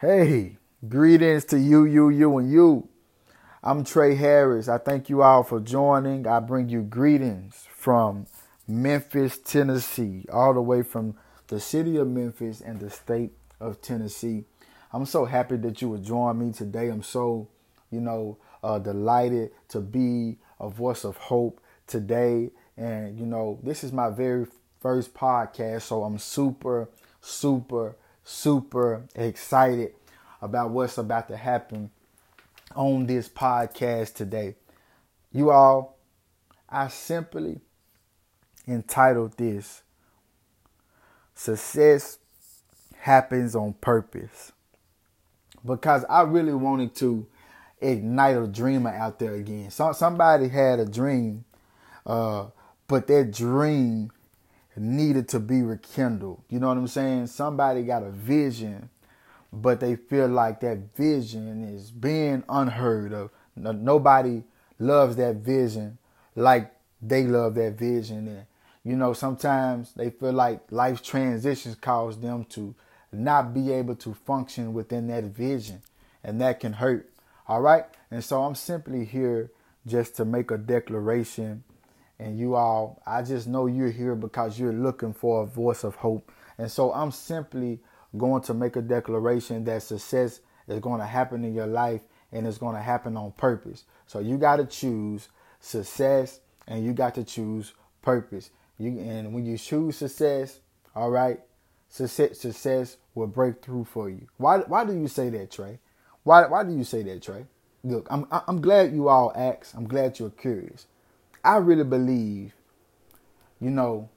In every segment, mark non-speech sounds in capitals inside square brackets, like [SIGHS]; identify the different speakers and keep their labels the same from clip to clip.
Speaker 1: Hey, greetings to you, you, you, and you. I'm Trey Harris. I thank you all for joining. I bring you greetings from Memphis, Tennessee, all the way from the city of Memphis and the state of Tennessee. I'm so happy that you would join me today. I'm so, you know, uh, delighted to be a voice of hope today. And, you know, this is my very first podcast, so I'm super, super, super excited about what's about to happen on this podcast today. You all, I simply entitled this Success Happens on Purpose because I really wanted to ignite a dreamer out there again. So, somebody had a dream, uh, but that dream needed to be rekindled. You know what I'm saying? Somebody got a vision, but they feel like that vision is being unheard of. Nobody loves that vision like they love that vision. And, you know, sometimes they feel like life transitions cause them to not be able to function within that vision. And that can hurt. All right. And so I'm simply here just to make a declaration and you all, I just know you're here because you're looking for a voice of hope. And so I'm simply going to make a declaration that success is going to happen in your life and it's going to happen on purpose. So you got to choose success and you got to choose purpose. You and when you choose success, all right, success success will break through for you. Why why do you say that, Trey? Why why do you say that, Trey? Look, I'm I'm glad you all asked. I'm glad you're curious. I really believe, you know,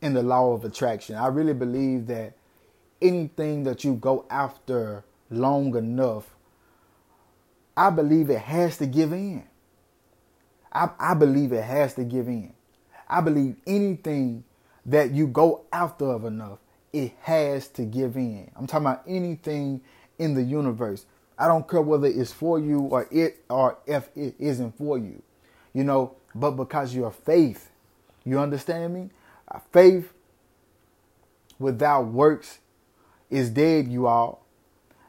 Speaker 1: in the law of attraction. I really believe that anything that you go after long enough, I believe it has to give in. I, I believe it has to give in. I believe anything that you go after of enough, it has to give in. I'm talking about anything in the universe. I don't care whether it's for you or it or if it isn't for you. You know, but because your faith. You understand me? Faith without works is dead, you all.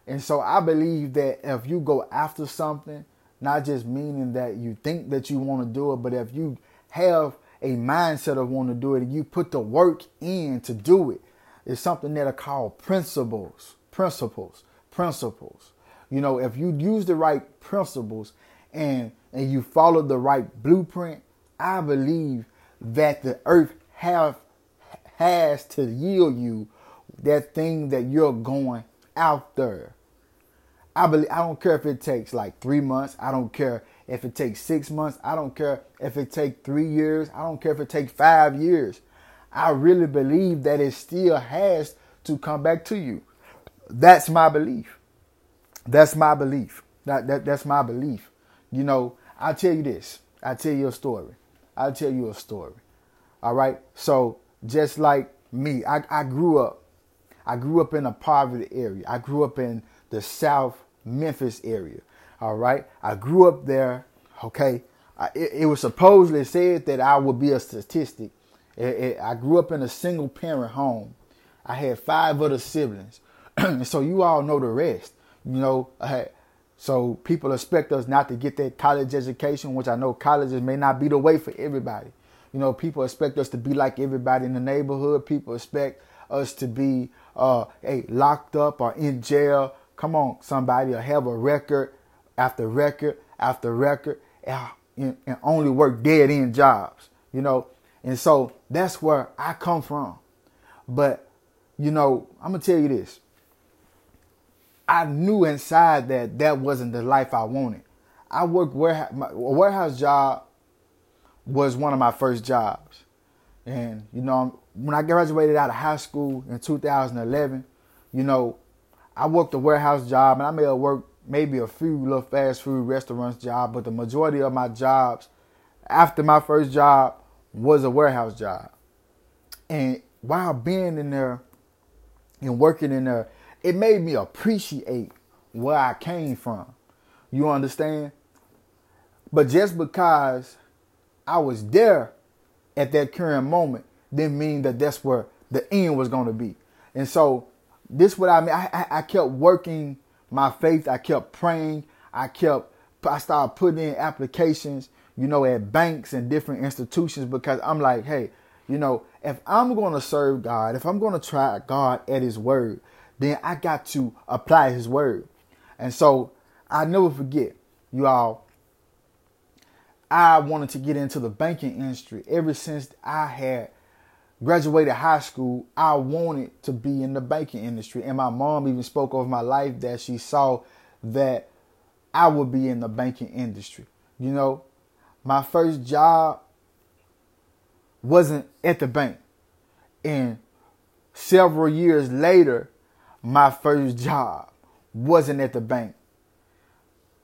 Speaker 1: And so I believe that if you go after something, not just meaning that you think that you want to do it, but if you have a mindset of want to do it and you put the work in to do it, it's something that are called principles, principles, principles. You know, if you use the right principles and and you follow the right blueprint, I believe that the earth have has to yield you that thing that you're going after. I believe I don't care if it takes like three months. I don't care if it takes six months. I don't care if it takes three years. I don't care if it takes five years. I really believe that it still has to come back to you. That's my belief. That's my belief. That, that that's my belief. You know, I'll tell you this. I'll tell you a story. I'll tell you a story. All right. So just like me, I, I grew up. I grew up in a poverty area. I grew up in the South Memphis area. All right. I grew up there. Okay. I, it, it, was supposedly said that I would be a statistic. It, it, I grew up in a single parent home. I had five other siblings. [CLEARS THROAT] so you all know the rest. You know, I had so people expect us not to get that college education, which I know colleges may not be the way for everybody. You know, people expect us to be like everybody in the neighborhood. People expect us to be uh, hey, locked up or in jail. Come on, somebody, or have a record after record after record and, and only work dead end jobs. You know, and so that's where I come from. But you know, I'm gonna tell you this. I knew inside that that wasn't the life I wanted. I worked warehouse, a warehouse job was one of my first jobs. And, you know, when I graduated out of high school in 2011, you know, I worked a warehouse job and I may have worked maybe a few little fast food restaurants job, but the majority of my jobs after my first job was a warehouse job. And while being in there and working in there, it made me appreciate where I came from. You understand? But just because I was there at that current moment didn't mean that that's where the end was going to be. And so this what I mean. I, I kept working my faith. I kept praying. I kept, I started putting in applications, you know, at banks and different institutions because I'm like, hey, you know, if I'm going to serve God, if I'm going to try God at His word, then I got to apply His word. And so I never forget, you all, I wanted to get into the banking industry ever since I had graduated high school. I wanted to be in the banking industry. And my mom even spoke of my life that she saw that I would be in the banking industry. You know, my first job wasn't at the bank. And several years later, my first job wasn't at the bank.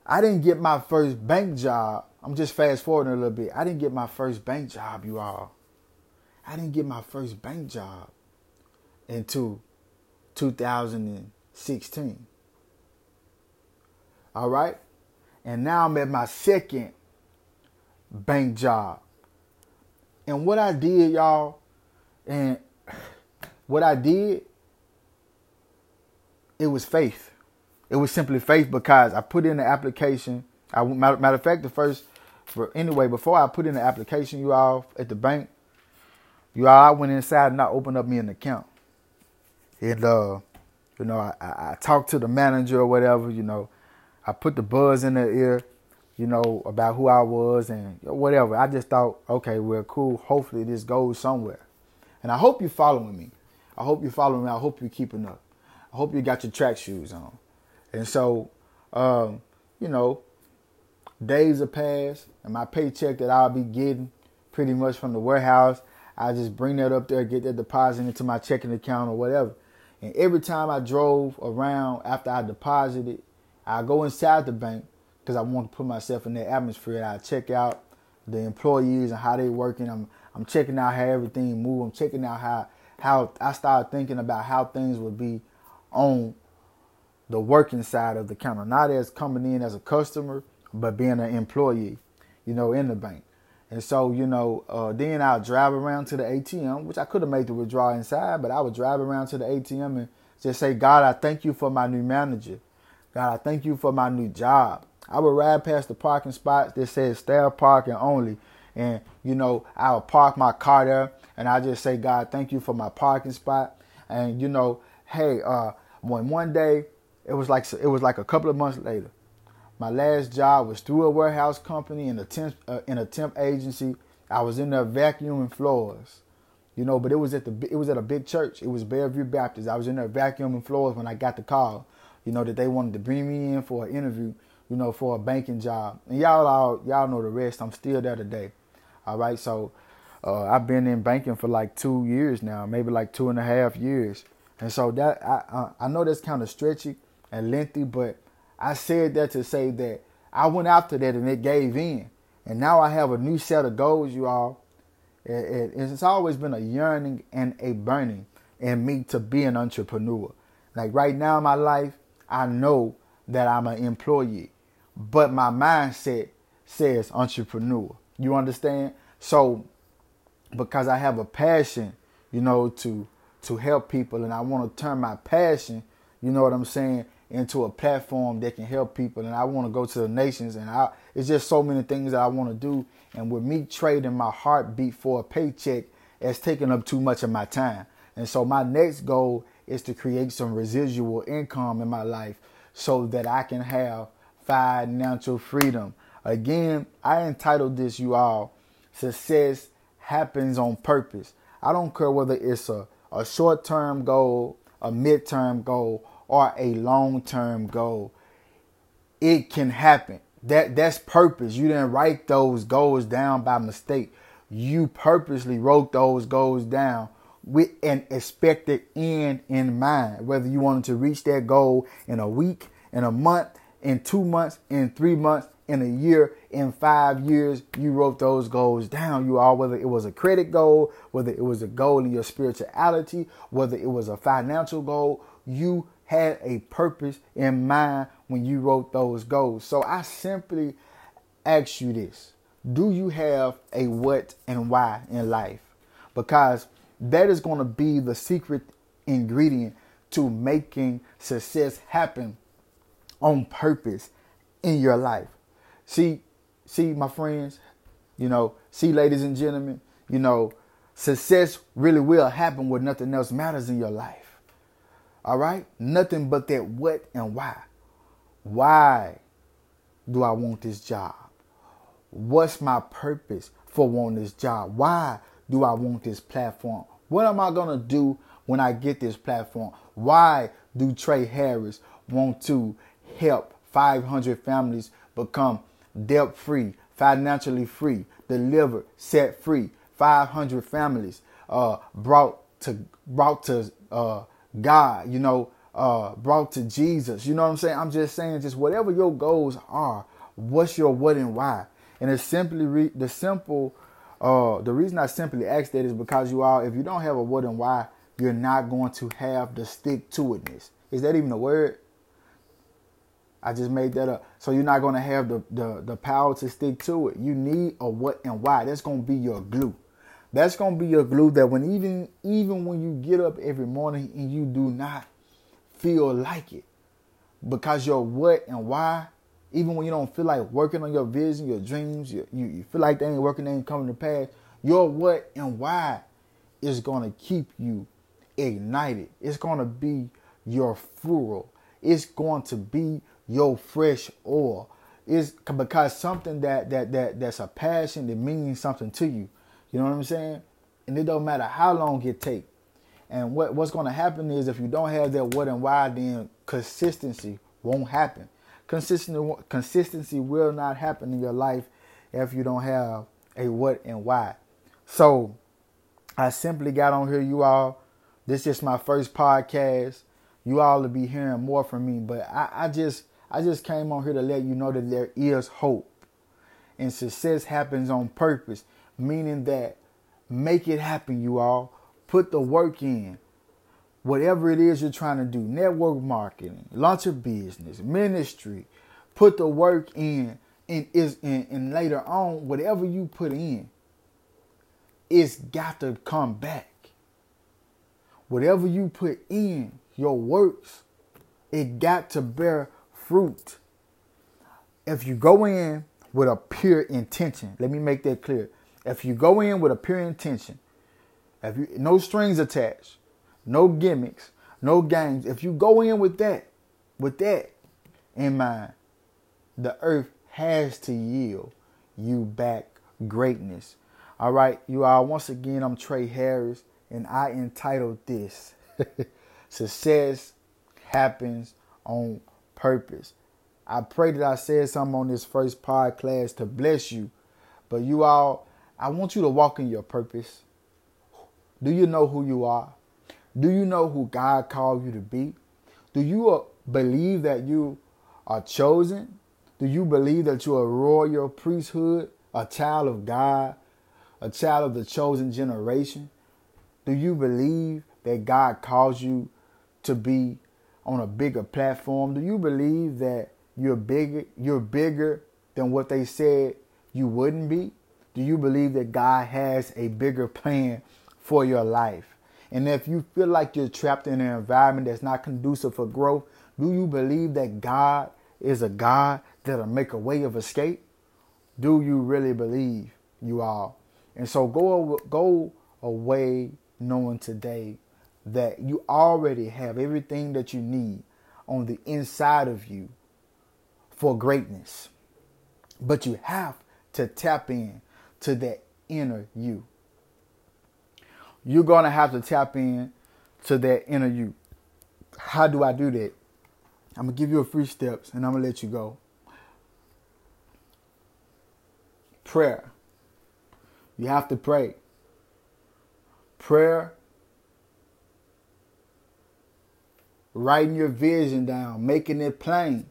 Speaker 1: I didn't get my first bank job. I'm just fast forwarding a little bit. I didn't get my first bank job, you all. I didn't get my first bank job until 2016. All right? And now I'm at my second bank job. And what I did, y'all, and [SIGHS] what I did, it was faith. It was simply faith because I put in the application. I matter, matter of fact, the first, for anyway, before I put in the application, you all at the bank, you all, I went inside and I opened up me an account. And uh, you know, I, I, I talked to the manager or whatever, you know, I put the buzz in their ear, you know, about who I was and whatever. I just thought, okay, well, cool. Hopefully this goes somewhere. And I hope you're following me. I hope you're following me. I hope you're keeping up. I hope you got your track shoes on. And so, um, you know, days have passed, and my paycheck that I'll be getting pretty much from the warehouse, I just bring that up there, get that deposit into my checking account or whatever. And every time I drove around after I deposited, I go inside the bank because I want to put myself in that atmosphere. I check out the employees and how they're working. I'm I'm checking out how everything move. I'm checking out how how I started thinking about how things would be on the working side of the counter, not as coming in as a customer, but being an employee, you know, in the bank. And so, you know, uh, then I'll drive around to the ATM, which I could have made the withdrawal inside, but I would drive around to the ATM and just say, God, I thank you for my new manager. God, I thank you for my new job. I would ride past the parking spots that says staff parking only. And, you know, I would park my car there and I just say, God, thank you for my parking spot. And, you know, hey, uh, when one day, it was like it was like a couple of months later. My last job was through a warehouse company in a temp uh, in a temp agency. I was in there vacuuming floors, you know. But it was at the it was at a big church. It was Bellevue Baptist. I was in there vacuuming floors when I got the call, you know, that they wanted to bring me in for an interview, you know, for a banking job. And y'all all y'all know the rest. I'm still there today. All right, so uh, I've been in banking for like two years now, maybe like two and a half years. And so that I I know that's kind of stretchy and lengthy, but I said that to say that I went after that and it gave in. And now I have a new set of goals, you all. It, it, it's always been a yearning and a burning in me to be an entrepreneur. Like right now in my life, I know that I'm an employee, but my mindset says entrepreneur. You understand? So because I have a passion, you know, to to help people and I want to turn my passion, you know what I'm saying, into a platform that can help people and I want to go to the nations and I it's just so many things that I want to do and with me trading my heartbeat for a paycheck it's taking up too much of my time. And so my next goal is to create some residual income in my life so that I can have financial freedom. Again, I entitled this you all success happens on purpose. I don't care whether it's a, a short-term goal, a mid-term goal, or a long term goal. It can happen. That that's purpose. You didn't write those goals down by mistake. You purposely wrote those goals down with an expected end in mind. Whether you wanted to reach that goal in a week, in a month, in two months, in three months, in a year, in five years, you wrote those goals down. You all, whether it was a credit goal, whether it was a goal in your spirituality, whether it was a financial goal, you had a purpose in mind when you wrote those goals. So I simply ask you this Do you have a what and why in life? Because that is going to be the secret ingredient to making success happen on purpose in your life. See, see, my friends, you know, see, ladies and gentlemen, you know, success really will happen when nothing else matters in your life. All right? Nothing but that what and why. Why do I want this job? What's my purpose for wanting this job? Why do I want this platform? What am I going to do when I get this platform? Why do Trey Harris want to help 500 families become debt free, financially free, delivered, set free? 500 families uh, brought to brought to uh, God, you know, uh, brought to Jesus. You know what I'm saying? I'm just saying, just whatever your goals are, what's your what and why? And it's simply re- the simple. Uh, the reason I simply ask that is because you all, if you don't have a what and why, you're not going to have the stick to itness. Is that even a word? I just made that up. So you're not going to have the, the, the power to stick to it. You need a what and why. That's going to be your glue. That's going to be your glue that when even even when you get up every morning and you do not feel like it because your what and why, even when you don't feel like working on your vision, your dreams, you, you, you feel like they ain't working, they ain't coming to pass, your what and why is going to keep you ignited. It's going to be your fuel. It's going to be your fresh oil. is because something that that that that's a passion that means something to you. You know what I'm saying? And it don't matter how long it take. And what, what's going to happen is if you don't have that what and why, then consistency won't happen. Consistency, consistency will not happen in your life if you don't have a what and why. So I simply got on here, you all. This is my first podcast. You all will be hearing more from me, but I, I just I just came on here to let you know that there is hope. And success happens on purpose, meaning that make it happen, you all. Put the work in. Whatever it is you're trying to do, network marketing, launch a business, ministry, put the work in and is and, and later on, whatever you put in, it's got to come back. Whatever you put in, your works, it got to bear fruit. If you go in with a pure intention, let me make that clear. If you go in with a pure intention, if you no strings attached, no gimmicks, no games. If you go in with that, with that in mind, the earth has to yield you back greatness. All right, you all. Once again, I'm Trey Harris, and I entitled this [LAUGHS] "Success Happens on Purpose." I pray that I said something on this first podcast to bless you, but you all, I want you to walk in your purpose. Do you know who you are? Do you know who God called you to be? Do you uh, believe that you are chosen? Do you believe that you're a royal priesthood, a child of God, a child of the chosen generation? Do you believe that God calls you to be on a bigger platform? Do you believe that you're bigger you're bigger than what they said you wouldn't be? Do you believe that God has a bigger plan for your life. And if you feel like you're trapped in an environment that's not conducive for growth, do you believe that God is a God that'll make a way of escape? Do you really believe you are? And so go go away knowing today that you already have everything that you need on the inside of you for greatness. But you have to tap in to that inner you you're going to have to tap in to that inner you. How do I do that? I'm going to give you a few steps and I'm going to let you go. Prayer. You have to pray. Prayer. Writing your vision down, making it plain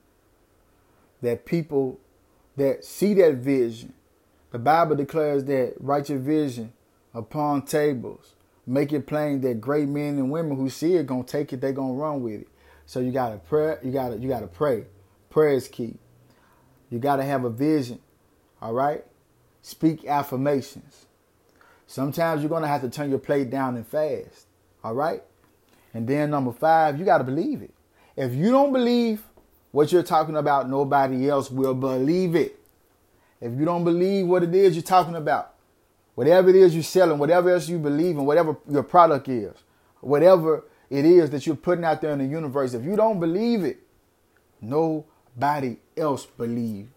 Speaker 1: that people that see that vision. The Bible declares that write your vision upon tables make it plain that great men and women who see it gonna take it, they gonna run with it. So you gotta pray, you gotta you gotta pray. Prayer is key. You gotta have a vision. All right? Speak affirmations. Sometimes you're gonna have to turn your plate down and fast. All right? And then number five, you gotta believe it. If you don't believe what you're talking about, nobody else will believe it. If you don't believe what it is you're talking about, whatever it is you're selling, whatever else you believe in, whatever your product is, whatever it is that you're putting out there in the universe, if you don't believe it, nobody else believe.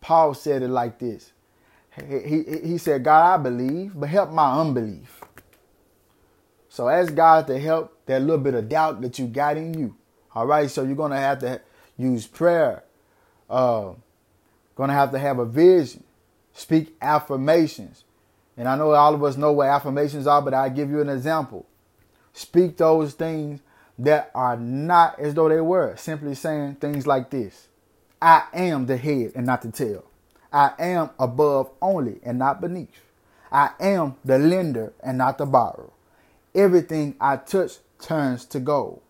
Speaker 1: Paul said it like this. He, he, he said, God, I believe, but help my unbelief. So ask God to help that little bit of doubt that you got in you. All right, so you're gonna have to use prayer. Uh, gonna have to have a vision. Speak affirmations. And I know all of us know what affirmations are, but I'll give you an example. Speak those things that are not as though they were. Simply saying things like this I am the head and not the tail. I am above only and not beneath. I am the lender and not the borrower. Everything I touch turns to gold.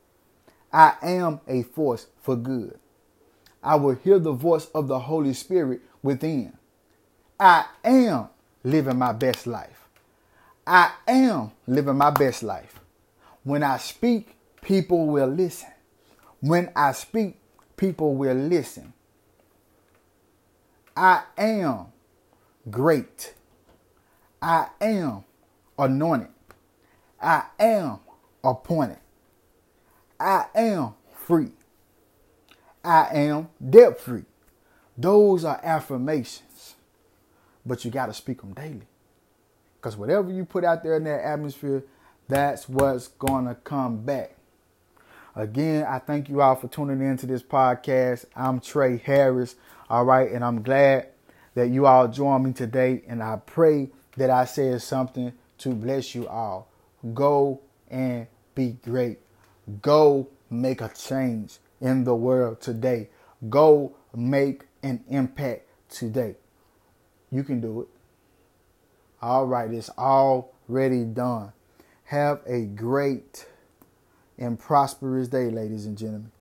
Speaker 1: I am a force for good. I will hear the voice of the Holy Spirit within. I am living my best life. I am living my best life. When I speak, people will listen. When I speak, people will listen. I am great. I am anointed. I am appointed. I am free. I am debt free. Those are affirmations, but you got to speak them daily. Because whatever you put out there in that atmosphere, that's what's going to come back. Again, I thank you all for tuning in to this podcast. I'm Trey Harris. All right. And I'm glad that you all joined me today. And I pray that I said something to bless you all. Go and be great. Go make a change in the world today. Go make an impact today. You can do it. All right, it's already done. Have a great and prosperous day, ladies and gentlemen.